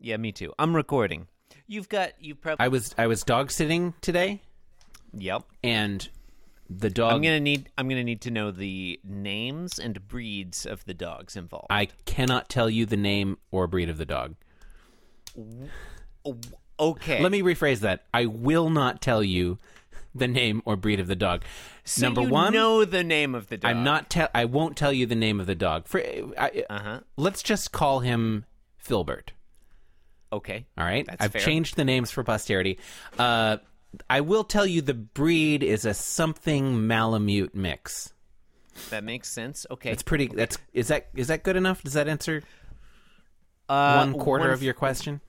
Yeah, me too. I'm recording. You've got you probably. I was I was dog sitting today, Yep. and the dog. I'm gonna need. I'm gonna need to know the names and breeds of the dogs involved. I cannot tell you the name or breed of the dog. Okay. Let me rephrase that. I will not tell you the name or breed of the dog. So Number you one, know the name of the dog. I'm not. Te- I won't tell you the name of the dog. For I, Uh huh. let's just call him Filbert. Okay. All right. That's I've fair. changed the names for posterity. Uh, I will tell you the breed is a something Malamute mix. That makes sense. Okay. It's pretty. That's is that is that good enough? Does that answer Uh, one quarter one of your question?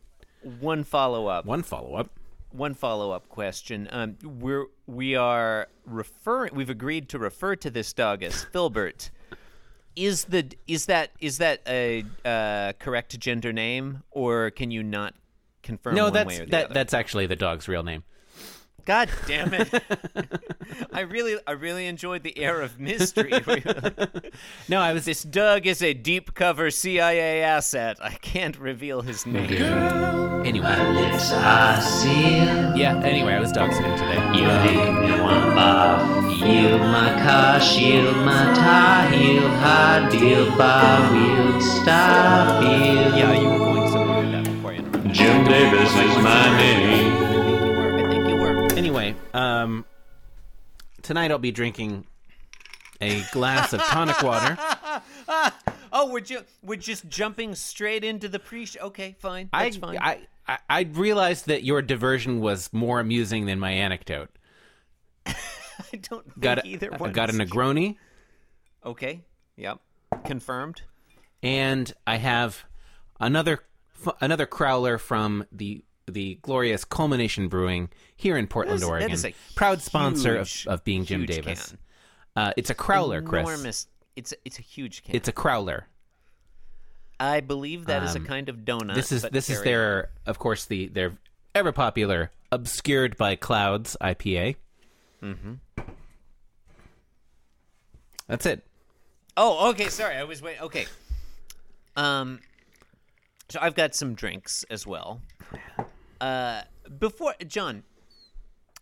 One follow up. One follow up. One follow up question. Um, we're we are referring. We've agreed to refer to this dog as Filbert. Is the is that is that a uh, correct gender name, or can you not confirm? No, one that's way or the that other? that's actually the dog's real name. God damn it! I really I really enjoyed the air of mystery. No, I was this Doug is a deep cover CIA asset. I can't reveal his name. anyway. Lips are sealed. Yeah. Anyway, I was dog sitting today. You make me want bath. Yield my car, shield my tie, heel, high deal, bar wheel, stop heel. Yeah, you were going somewhere with that before I interrupted. Jim Davis is my name. Um, tonight I'll be drinking a glass of tonic water. Oh, we're ju- we're just jumping straight into the pre. Okay, fine. I, fine. I I I realized that your diversion was more amusing than my anecdote. I don't think Got a, either I got a Negroni, Okay. Yep. Confirmed. and I have another another crowler from the the glorious Culmination Brewing here in Portland, is- Oregon. is Proud sponsor of, of being Jim Davis. Uh, it's a crowler, Chris. It's a, it's a huge can. It's a crowler. I believe that is Um, a kind of donut. this is this is their of course the their ever popular obscured by clouds IPA. Mm-hmm. That's it. Oh, okay. Sorry, I was waiting. Okay. Um, so I've got some drinks as well. Uh, before John,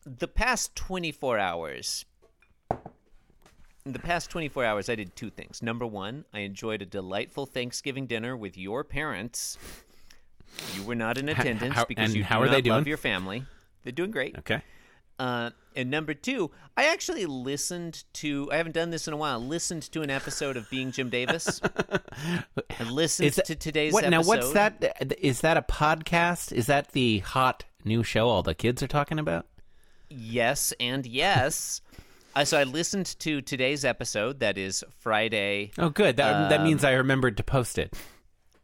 the past twenty four hours. In the past 24 hours, I did two things. Number one, I enjoyed a delightful Thanksgiving dinner with your parents. You were not in attendance how- because and you how do are not they love your family. They're doing great. Okay. Uh, and number two, I actually listened to. I haven't done this in a while. Listened to an episode of Being Jim Davis. I listened Is that- to today's what, episode. Now, what's that? Is that a podcast? Is that the hot new show all the kids are talking about? Yes, and yes. uh, so I listened to today's episode. That is Friday. Oh, good. That that Um, means I remembered to post it.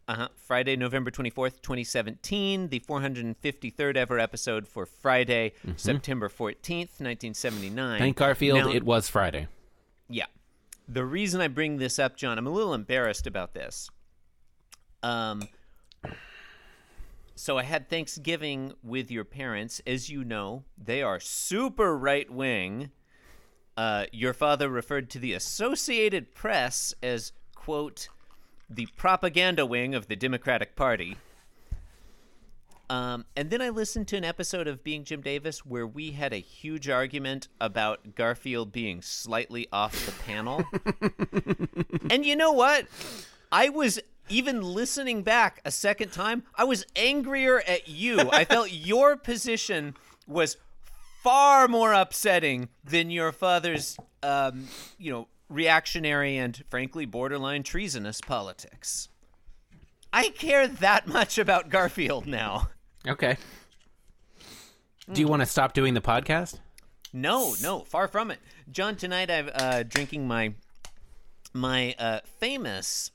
Uh-huh. Friday, November 24th, 2017, the 453rd ever episode for Friday, September 14th, 1979. Thank Garfield. Now- it was Friday. Yeah. The reason I bring this up, John, I'm a little embarrassed about this. Um so I had Thanksgiving with your parents. As you know, they are super right wing. Uh, your father referred to the Associated Press as, quote, the propaganda wing of the Democratic Party. Um, and then I listened to an episode of Being Jim Davis where we had a huge argument about Garfield being slightly off the panel. and you know what? I was even listening back a second time, I was angrier at you. I felt your position was far more upsetting than your father's, um, you know, reactionary and frankly borderline treasonous politics. I care that much about Garfield now. Okay. Do you want to stop doing the podcast? No, no, far from it. John, tonight I'm uh, drinking my my uh, famous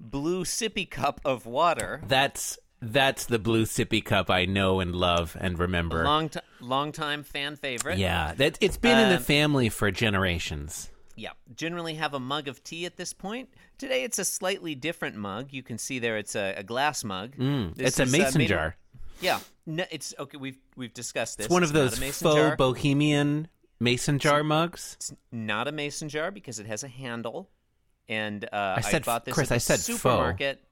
blue sippy cup of water. That's that's the blue sippy cup I know and love and remember. Long t- long time fan favorite. yeah, that it's been in the Um, family for generations. Yeah. Generally have a mug of tea at this point. Today it's a slightly different mug. You can see there it's a, a glass mug. Mm, it's a uh, mason made- jar. Yeah. No, it's okay. We've we've discussed this. It's one of those faux jar. bohemian mason jar mugs. It's not a mason jar because it has a handle. And uh, I said- bought this Chris, at the I said faux. supermarket.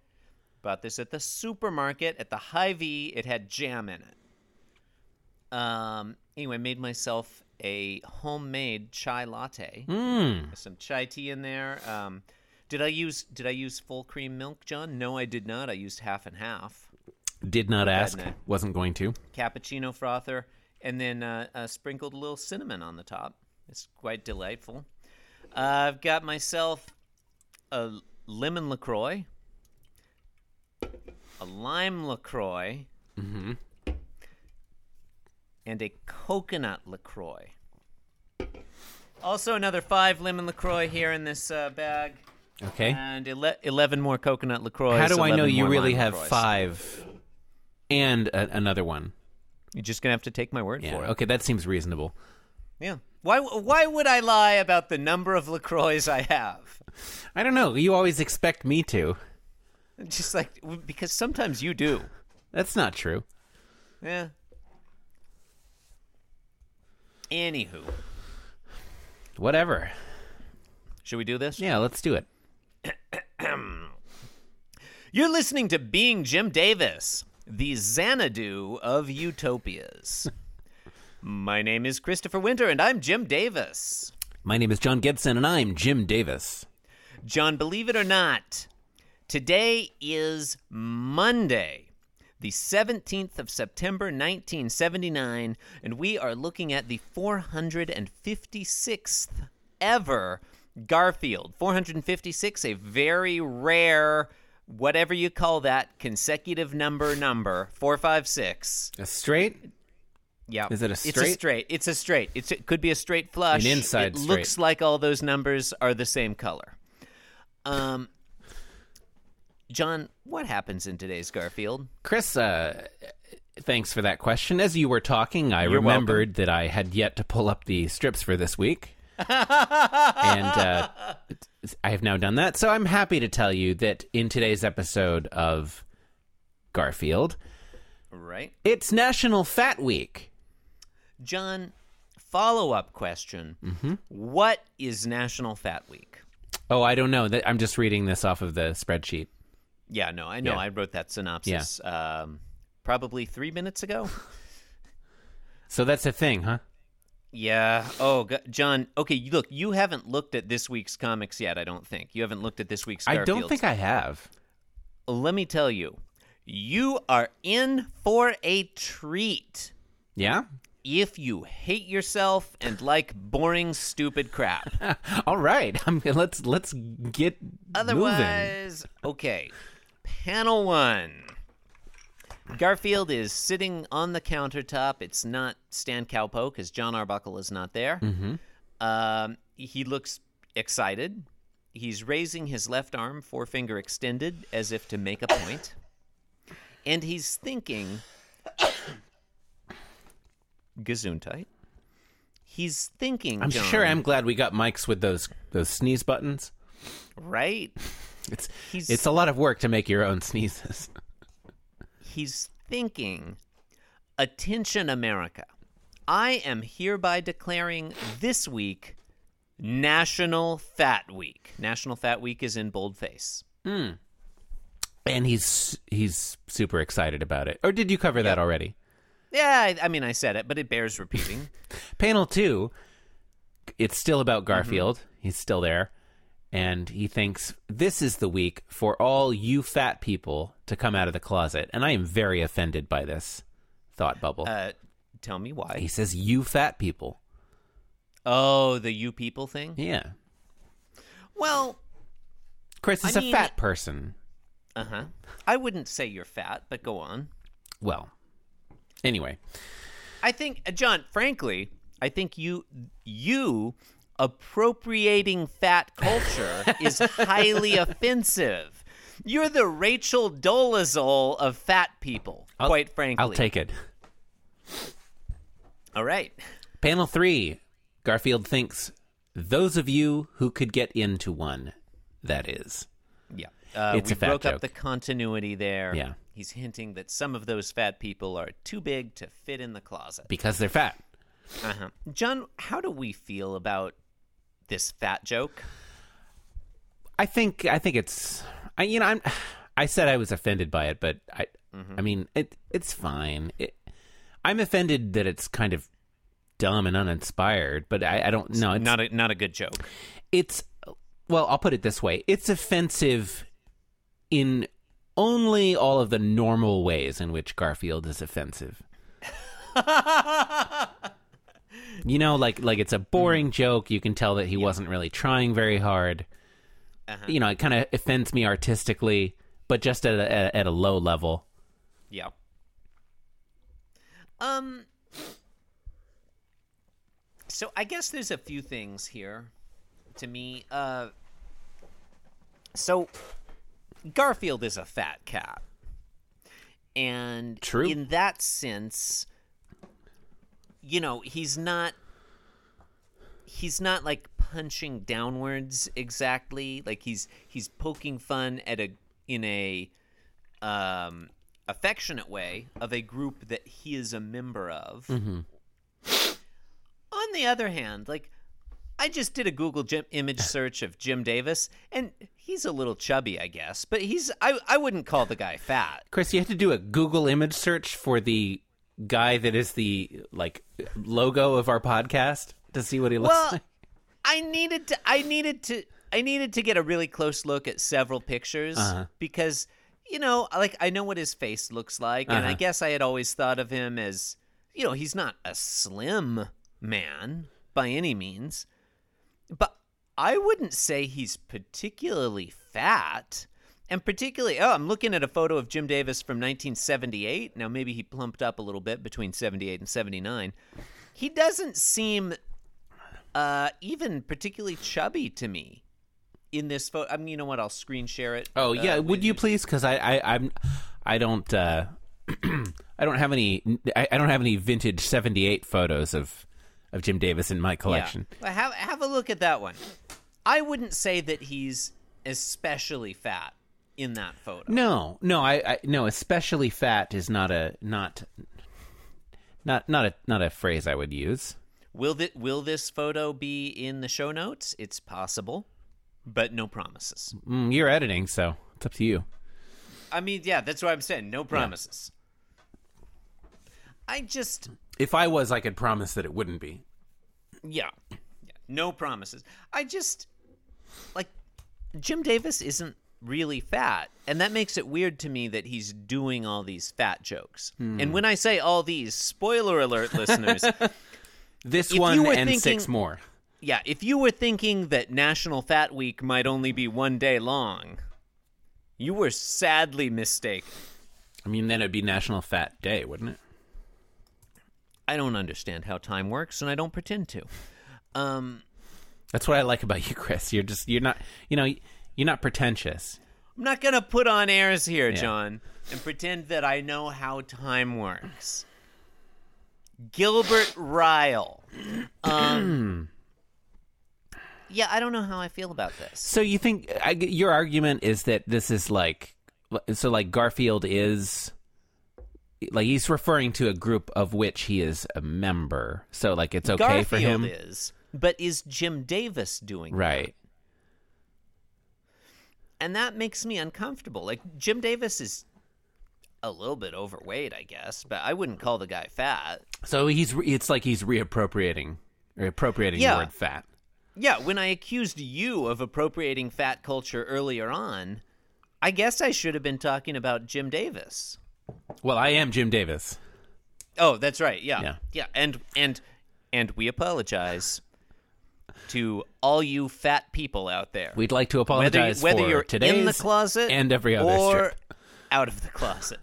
Bought this at the supermarket at the Hy-Vee. It had jam in it. Um. Anyway, made myself a homemade chai latte. Mm. Some chai tea in there. Um, did I use Did I use full cream milk, John? No, I did not. I used half and half. Did not ask. Wasn't going to. Cappuccino frother, and then uh, uh, sprinkled a little cinnamon on the top. It's quite delightful. Uh, I've got myself a lemon Lacroix, a lime Lacroix, and a coconut Lacroix. Also, another five lemon Lacroix here in this uh, bag, Okay. and ele- eleven more coconut Lacroix. How do I know you really have five and a, another one? You're just gonna have to take my word Yeah. for it. Okay, that seems reasonable. Yeah. Why? Why would I lie about the number of Lacroix I have? I don't know. You always expect me to. Just like because sometimes you do. That's not true. Yeah. Anywho, Whatever. should we do this? Yeah, let's do it. You're listening to Being Jim Davis, the Xanadu of utopias. My name is Christopher Winter, and I'm Jim Davis. My name is John Gibson, and I'm Jim Davis. John, believe it or not, today is Monday, the 17th of September, 1979, and we are looking at the 456th ever Garfield. 456, a very rare, whatever you call that, consecutive number number. 456. A straight? Yeah. Is it a straight? It's a straight? It's a straight. It's, it could be a straight flush. An inside It straight. looks like all those numbers are the same color. Um, John, what happens in today's Garfield? Chris, uh, thanks for that question. As you were talking, I You're remembered that I had yet to pull up the strips for this week. and uh, I have now done that. So I'm happy to tell you that in today's episode of Garfield, Right. it's National Fat Week. John, follow up question. Mm-hmm. What is National Fat Week? Oh, I don't know. I'm just reading this off of the spreadsheet. Yeah, no, I know. Yeah. I wrote that synopsis um, probably three minutes ago. So that's a thing, huh? Yeah. Oh, G- John. Okay, look, you haven't looked at this week's comics yet. I don't think you haven't looked at this week's. I don't think I have. Let me tell you, you are in for a treat Yeah? if you hate yourself and like boring, stupid crap. All right. I'm, let's let's get moving. Otherwise, okay. Panel one. Garfield is sitting on the countertop. It's not Stan Cowpo because John Arbuckle is not there. Mm-hmm. Um, he looks excited. He's raising his left arm, forefinger extended, as if to make a point. And he's thinking, Gesundheit. He's thinking, I'm John, sure I'm glad we got mics with those those sneeze buttons. right. It's He's it's a lot of work to make your own sneezes. he's thinking, Attention, America. I am hereby declaring this week National Fat Week. National Fat Week is in boldface. Hmm. And he's he's super excited about it. Or did you cover that already? Yeah, I, I mean, I said it, but it bears repeating. Panel 2 it's still about mm-hmm. Garfield. He's still there. And he thinks this is the week for all you fat people to come out of the closet. And I am very offended by this thought bubble. uh, tell me why. he says you fat people. Oh, the you people thing? Yeah. Well, Chris is I a mean- fat person. uh huh. I wouldn't say you're fat, but go on. Well, anyway. I think, uh, John, frankly, I think you you appropriating fat culture is highly offensive. You're the Rachel Dolezal of fat people, I'll- quite frankly. I'll take it. All right. Panel three Garfield thinks those of you who could get into one, that is. Yeah. Uh, It's we a fat broke joke. up the continuity there. Yeah. He's hinting that some of those fat people are too big to fit in the closet. Because they're fat. Uh-huh. John, how do we feel about this fat joke? I think I think it's I you know I'm I said I was offended by it, but I, Mm-hmm. I mean, it it's fine. It, I'm offended that it's kind of dumb and uninspired, but I, I don't know. It's not a not a good joke. it's well, I'll put it this way: it's offensive in only all of the normal ways in which Garfield is offensive. you know, like like it's a boring joke. You can tell that he wasn't really trying very hard. You know, it kind of offends me artistically, but just at a, at a low level. Yeah. Um. So I guess there's a few things here to me. Uh. So Garfield is a fat cat, and True. in that sense, you know, he's not. He's not like punching downwards exactly. Like he's he's poking fun at a in a um, affectionate way of a group that he is a member of. Mm-hmm. On the other hand, like I just did a Google Jim, image search of Jim Davis, and he's a little chubby, I guess, but he's I I wouldn't call the guy fat. Chris, you had to do a Google image search for the guy that is the like logo of our podcast to see what he looks Well, like. I needed to I needed to I needed to get a really close look at several pictures Uh-huh. because you know, like I know what his face looks like and I Uh-huh. guess I had always thought of him as you know, he's not a slim man by any means. But I wouldn't say he's particularly fat. And particularly, oh, I'm looking at a photo of Jim Davis from 1978. Now, maybe he plumped up a little bit between 78 and 79. He doesn't seem uh, even particularly chubby to me in this photo. I mean, you know what? I'll screen share it. Oh yeah, uh, would you please? Because I, I I'm I don't uh, I don't have any I, I don't have any vintage '78 photos of of Jim Davis in my collection. Yeah. Well, Have have a look at that one. I wouldn't say that he's especially fat in that photo. No, no, I, I no, especially fat is not a not not not a not a phrase I would use. Will th- will this photo be in the show notes? It's possible, but no promises. Mm, you're editing, so it's up to you. I mean, yeah, that's what I'm saying. No promises. I just If I was, I could promise that it wouldn't be. Yeah. yeah. No promises. I just like Jim Davis isn't really fat, and that makes it weird to me that he's doing all these fat jokes. And when I say all these, spoiler alert listeners, This one and six more. yeah, if you were thinking that National Fat Week might only be one day long, you were sadly mistaken. I mean, then it'd be National Fat Day, wouldn't it? I don't understand how time works, and I don't pretend to. Um, That's what I like about you, Chris. You're just you're not you know you're not pretentious. I'm not going to put on airs here, Yeah. John, and pretend that I know how time works. Gilbert Ryle. Um, yeah, I don't know how I feel about this. So you think I, your argument is that this is like so like Garfield is like he's referring to a group of which he is a member. So like it's okay Garfield for him, is, but is Jim Davis doing that? And that makes me uncomfortable. Like Jim Davis is a little bit overweight, I guess, but I wouldn't call the guy fat. So he's re- it's like he's reappropriating or appropriating Yeah. the word fat. Yeah, when I accused you of appropriating fat culture earlier on, I guess I should have been talking about Jim Davis. Well, I am Jim Davis. Oh, that's right. Yeah. Yeah. Yeah, and and and we apologize to all you fat people out there. We'd like to whether apologize whether for you're today's in the closet and every other or strip. out of the closet.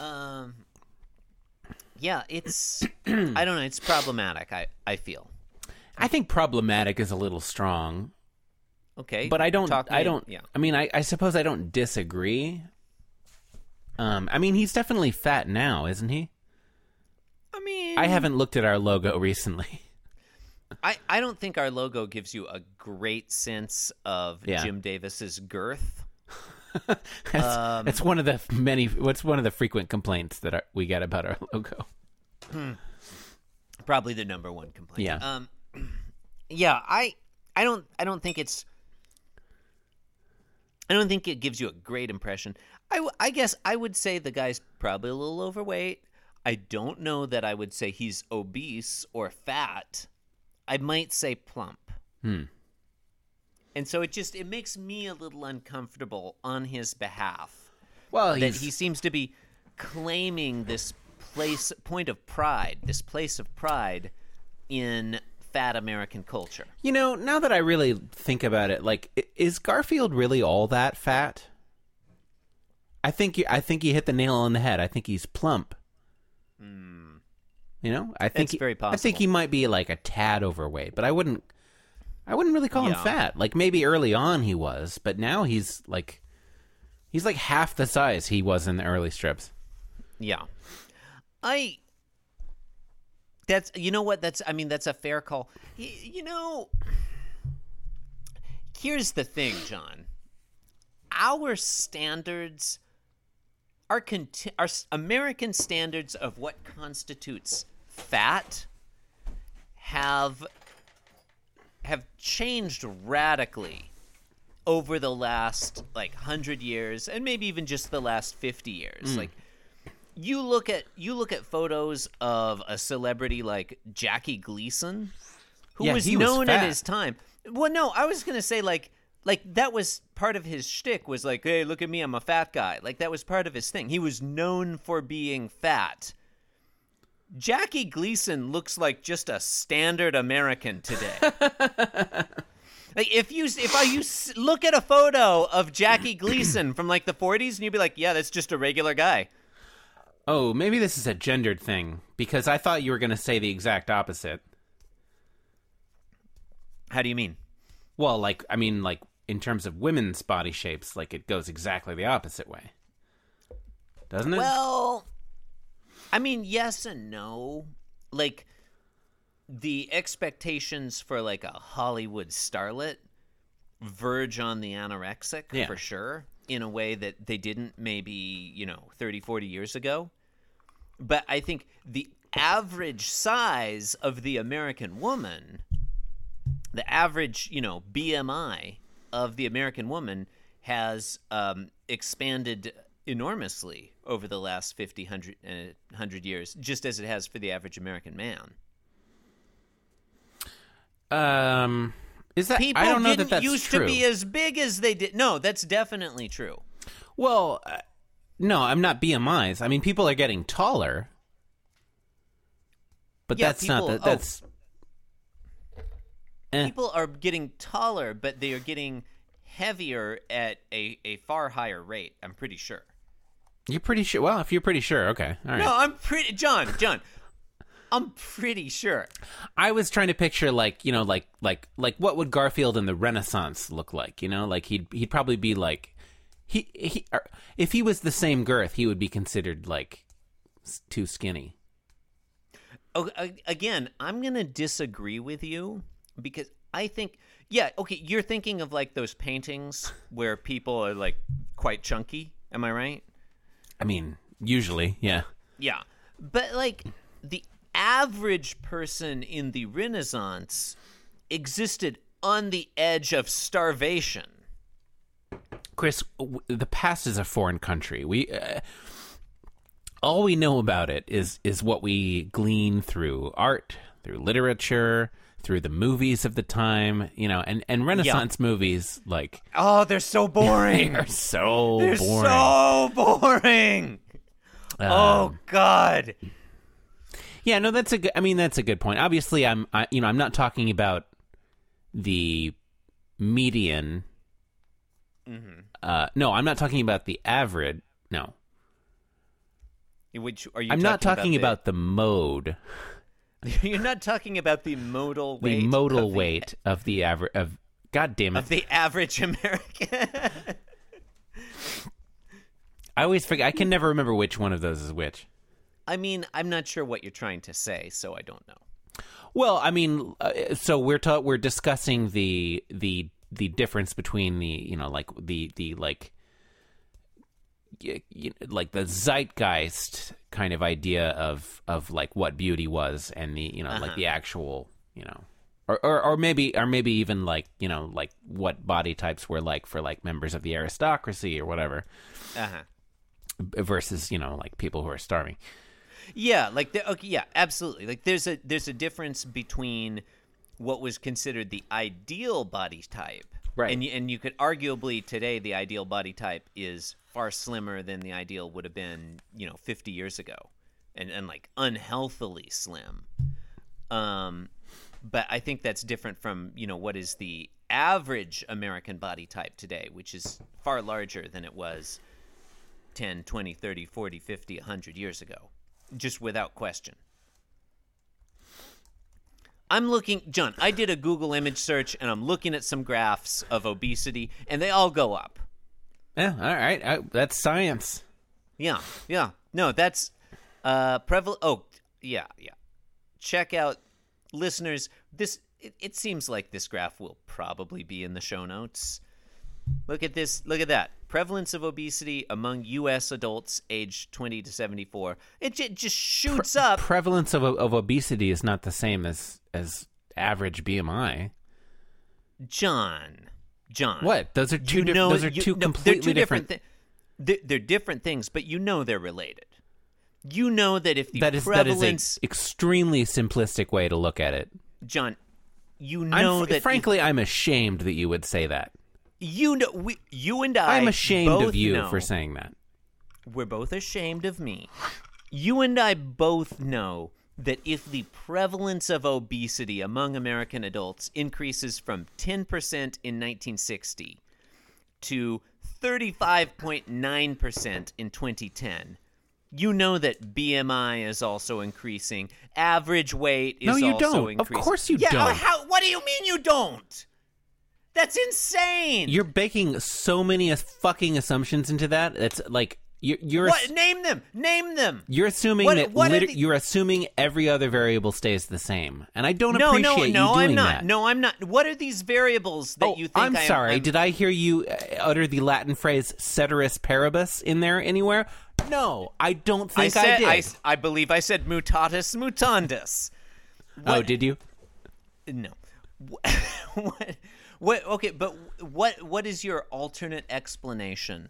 Um Yeah, it's I don't know, it's problematic, I I feel. I think problematic is a little strong, Okay. but I don't. talk I don't. Yeah. I mean, I, I suppose I don't disagree. Um, I mean, he's definitely fat now, isn't he? I mean I haven't looked at our logo recently. I, I don't think our logo gives you a great sense of Yeah. Jim Davis's girth. That's, Um, that's one of the many. What's one of the frequent complaints that our, we get about our logo? Probably the number one complaint. Yeah. Um yeah, I I don't I don't think it's I don't think it gives you a great impression. I, I guess I would say the guy's probably a little overweight. I don't know that I would say he's obese or fat. I might say plump. Hmm. And so it just it makes me a little uncomfortable on his behalf Well, that he's, he seems to be claiming this place point of pride, this place of pride in fat American culture. you know, now that I really think about it, like, is Garfield really all that fat? I think you, I think you hit the nail on the head. I think he's plump. You know, I think It's he- very I think he might be like a tad overweight, but I wouldn't. I wouldn't really call him fat. Like maybe early on he was, but now he's like, he's like half the size he was in the early strips. Yeah. I That's you know what that's I mean that's a fair call. Y- you know Here's the thing, John. Our standards our conti- our American standards of what constitutes fat have have changed radically over the last like 100 years and maybe even just the last 50 years. Mm. Like you look at you look at photos of a celebrity like Jackie Gleason, who Yeah, was was known fat. in his time. Well, no, I was gonna say like like that was part of his shtick was like, hey, look at me, I'm a fat guy. Like that was part of his thing. He was known for being fat. Jackie Gleason looks like just a standard American today. like if you if I you look at a photo of Jackie Gleason from like the 40s and you'd be like, yeah, that's just a regular guy. Oh, maybe this is a gendered thing because I thought you were going to say the exact opposite. How do you mean? Well, like I mean, like in terms of women's body shapes, like it goes exactly the opposite way, doesn't it? Well, I mean, yes and no. Like the expectations for like a Hollywood starlet verge on the anorexic Yeah. for sure in a way that they didn't maybe, you know, 30, 40 years ago. But I think the average size of the American woman, the average, you know, BMI of the American woman has um, expanded enormously over the last 50, 100, uh, 100 years, just as it has for the average American man. um, is that People I don't know didn't that that's used true. to be as big as they did. No, that's definitely true. Well, uh, no, I'm not BMI's. I mean, people are getting taller, but Yeah, that's not people- that. oh. That's Eh. People are getting taller, but they are getting heavier at a, a far higher rate, I'm pretty sure. You're pretty sure. Well, if you're pretty sure, okay, all right. No, I'm pretty John, John. I'm pretty sure. I was trying to picture like you know like like like what would Garfield in the Renaissance look like? You know, like he'd he'd probably be like he he er, if he was the same girth, he would be considered like too skinny. Oh, again, I'm going to disagree with you because I think yeah, okay, you're thinking of like those paintings where people are like quite chunky, am I right? I mean, usually, yeah. Yeah. But like the average person in the Renaissance existed on the edge of starvation. Chris, w- the past is a foreign country. We uh, all we know about it is is what we glean through art, through literature, through the movies of the time, you know, and and Renaissance movies like Oh, they're so boring. they boring. are so they're boring. so boring. Um, oh god. Yeah, no, that's a good. I mean, that's a good point. Obviously, I'm, I, you know, I'm not talking about the median. Mm-hmm. Uh, no, I'm not talking about the average. No, Which are you I'm not talking the- about the mode, You're not talking about the modal weight. the modal of the- weight of the average of. God damn it! of the average American. I always forget. I can never remember which one of those is which. I mean, I'm not sure what you're trying to say, so I don't know. Well, I mean, uh, so we're ta- we're discussing the the the difference between the you know like the the like y- y- like the zeitgeist kind of idea of of like what beauty was and the you know like the actual you know or, or or maybe or maybe even like you know like what body types were like for like members of the aristocracy or whatever Uh-huh. versus you know like people who are starving. Yeah, like the, okay, yeah, absolutely. Like there's a there's a difference between what was considered the ideal body type, Right. And and you could arguably today the ideal body type is far slimmer than the ideal would have been, you know, 50 years ago, and and like unhealthily slim. Um, but I think that's different from you know what is the average American body type today, which is far larger than it was 10, 20, 30, 40, 50, 100 years ago, just without question. I'm looking, John, I did a Google image search and I'm looking at some graphs of obesity and they all go up. Yeah, all right, I, that's science. Yeah, yeah. No, that's uh prevalent. Oh, yeah, yeah. Check out listeners. This it, it seems like this graph will probably be in the show notes. Look at this. Look at that. Prevalence of obesity among U.S. adults aged 20 to 74. It j- just shoots up. Prevalence of of obesity is not the same as as average BMI. John, John. What? Those are two. You diff- know, those are you- two no, completely they're two different. thi- they're, different things, but you know they're related. You know that if the that is that is prevalence, a extremely simplistic way to look at it. John, you I'm know that. frankly, I'm ashamed that you would say that. you know, we, you and I. I'm ashamed of you know- for saying that. We're both ashamed of me. You and I both know that if the prevalence of obesity among American adults increases from 10% in 1960 to 35.9% in 2010, you know that BMI is also increasing. Average weight is No, you also don't. Of course you yeah, don't. How, what do you mean you don't? That's insane. You're baking so many fucking assumptions into that. It's like you're you're what? Name them. Name them. you're assuming What- that what lit- the- you're assuming every other variable stays the same, and I don't no, appreciate no, no, you doing I'm not. that. No, I'm not. What are these variables that oh, you think I'm I am- sorry. I'm- Did I hear you uh, utter the Latin phrase "ceteris paribus" in there anywhere? No, I don't think I said, did. I, I believe I said mutatis mutandis. oh, did you? No. What, what? What? Okay, but what? What is your alternate explanation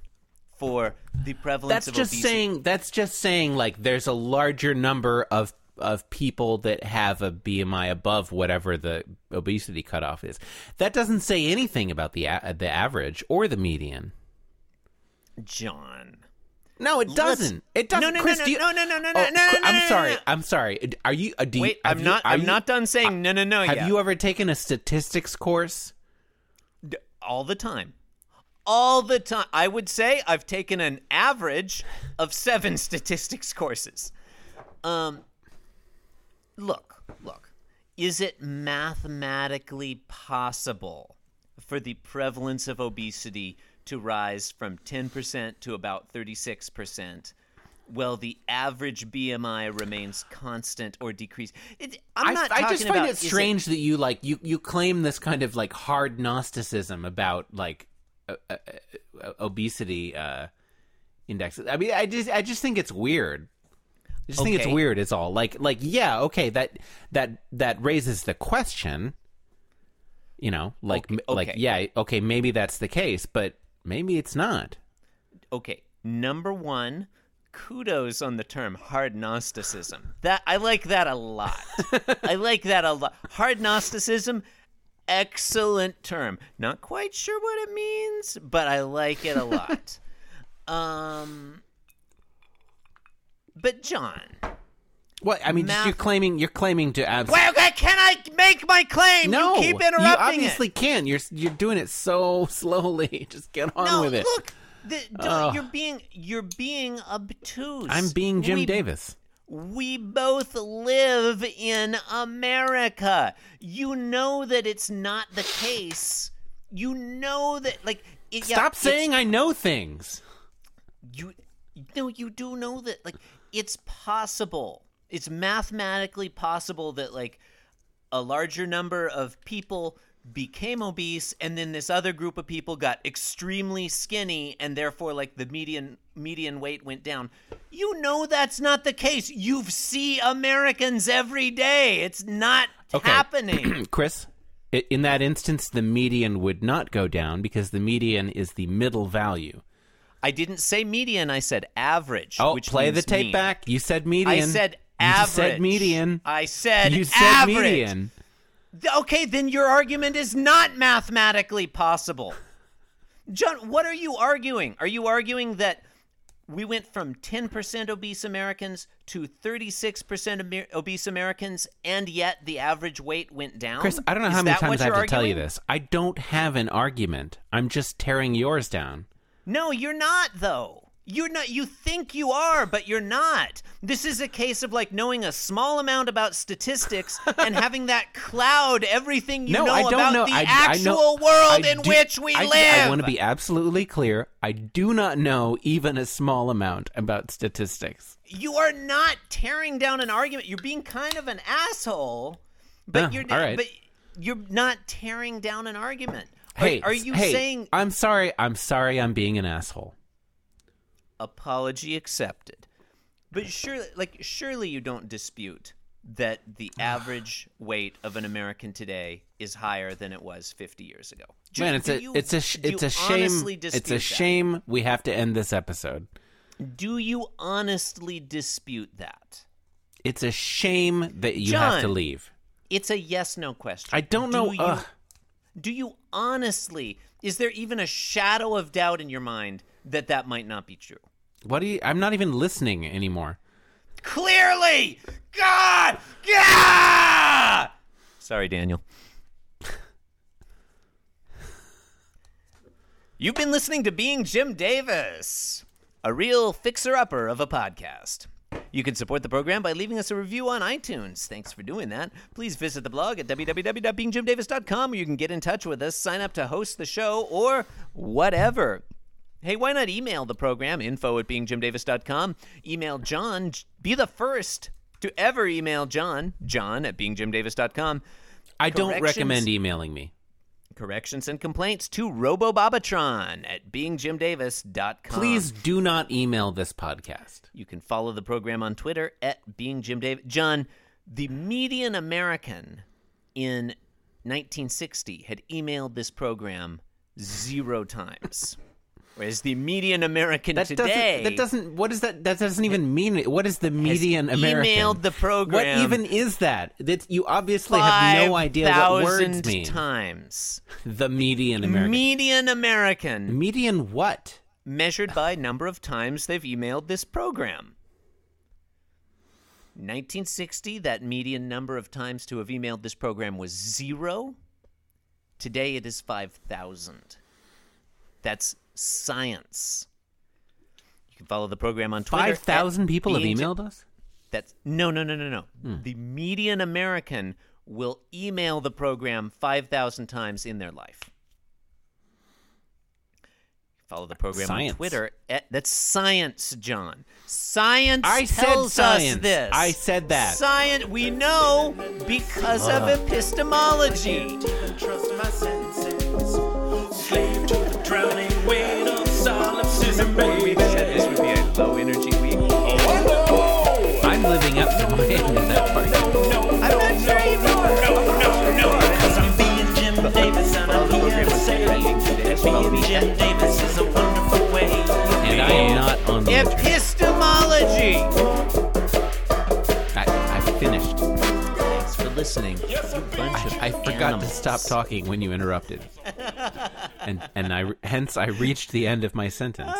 for the prevalence That's of just obesity? saying. That's just saying. Like, there's a larger number of of people that have a BMI above whatever the obesity cutoff is. That doesn't say anything about the a- the average or the median. John. No, it doesn't. It doesn't. No, no, no, Chris, no, do you- no, no, no, no, Oh, no, no, no, I'm no, sorry. no. I'm sorry. Are you? uh, Do you Wait, I'm not. are I'm you- not done saying no, no, no Have yet. you ever taken a statistics course? D- all the time. All the time. I would say I've taken an average of seven statistics courses. Um, look, look. Is it mathematically possible for the prevalence of obesity to rise from 10% to about 36%? Well, the average BMI remains constant or decreased. It, I'm not I talking just find about, it strange that you like you you claim this kind of like hard Gnosticism about like uh, uh, uh, obesity uh, indexes. I mean, I just I just think it's weird. I just think it's weird. Is all like like yeah okay that that that raises the question. You know, like Okay, like okay. yeah okay maybe that's the case, but maybe it's not. okay number one kudos on the term hard gnosticism that i like that a lot i like that a lot hard gnosticism excellent term not quite sure what it means but i like it a lot um but john What I mean, Math- you're claiming you're claiming to absolutely. well okay, can i make my claim No, you keep interrupting it. obviously can. You're you're doing it so slowly. Just get on no with it. look the, don't- you're being you're being obtuse I'm being Jim We Davis. We both live in America. You know that it's not the case. You know that, like, it, Stop it's- saying I know things. you. No, you do know that, like, it's possible. It's mathematically possible that, like, a larger number of people became obese and then this other group of people got extremely skinny and therefore like the median median weight went down you know that's not the case you see americans every day it's not Okay. happening. Chris, in that instance, the median would not go down because the median is the middle value. I didn't say median. I said average. Oh, which play the tape mean. back. You said median. I said average You said median. I said you said average. median. Okay, then your argument is not mathematically possible. John, what are you arguing? Are you arguing that we went from 10% obese Americans to 36% Amer- obese Americans, and yet the average weight went down? Chris, I don't know Is how many times I have to tell you this. I don't have an argument. I'm just tearing yours down. No, you're not though. You're not you think you are, but you're not. This is a case of like knowing a small amount about statistics and having that cloud everything you no, know I don't about know. the I, actual I know, world I in do- which we I, live. I want to be absolutely clear. I do not know even a small amount about statistics. you are not tearing down an argument. You're being kind of an asshole, but Oh, you're right. but you're not tearing down an argument. Are- Hey, are, you hey, saying I'm sorry. I'm sorry. I'm being an asshole. Apology accepted. But surely, like, surely you don't dispute that the average weight of an American today is higher than it was 50 years ago. Do- Man, it's a you- it's a sh- it's a shame. It's a that? shame we have to end this episode. Do you honestly dispute that? It's a shame that you have to leave. It's a yes/no question. I don't know. Do you, do you honestly? Is there even a shadow of doubt in your mind that that might not be true? What do you? I'm not even listening anymore. Clearly, God, yeah. Sorry, Daniel. You've been listening to Being Jim Davis, a real fixer-upper of a podcast. You can support the program by leaving us a review on iTunes. Thanks for doing that. Please visit the blog at www.beingjimdavis.com where you can get in touch with us, sign up to host the show, or whatever. Hey, why not email the program, info at beingjimdavis.com? Email John. Be the first to ever email John, john at beingjimdavis.com. I don't recommend emailing me. Corrections and complaints to robobobatron at beingjimdavis.com. Please do not email this podcast. You can follow the program on Twitter at Being Jim Davis. John, the median American in 1960 had emailed this program zero times, whereas the median American That today doesn't. That doesn't. What is that? That doesn't even mean. it. What is the median American? emailed the program. What even is that? That you obviously have no idea what words 5,000 mean. times. The median American. Median American median what? measured by number of times they've emailed this program. 1960, that median number of times to have emailed this program was zero. Today it is 5,000. That's science. You can follow the program on Twitter. Five thousand people have emailed us. That's no, no, no, no, no. Hmm. The median American will email the program 5,000 times in their life. Follow the program Science. on Twitter. At, that's science, John. Science I tells science. us this. I said that. Science, we know because of ah. epistemology. Being Jim Davis is a wonderful way. And I am not on the. internet. Epistemology. I, I finished. Thanks for listening. Yes, You bunch of I forgot to animals. stop talking when you interrupted, and and I hence I reached the end of my sentence.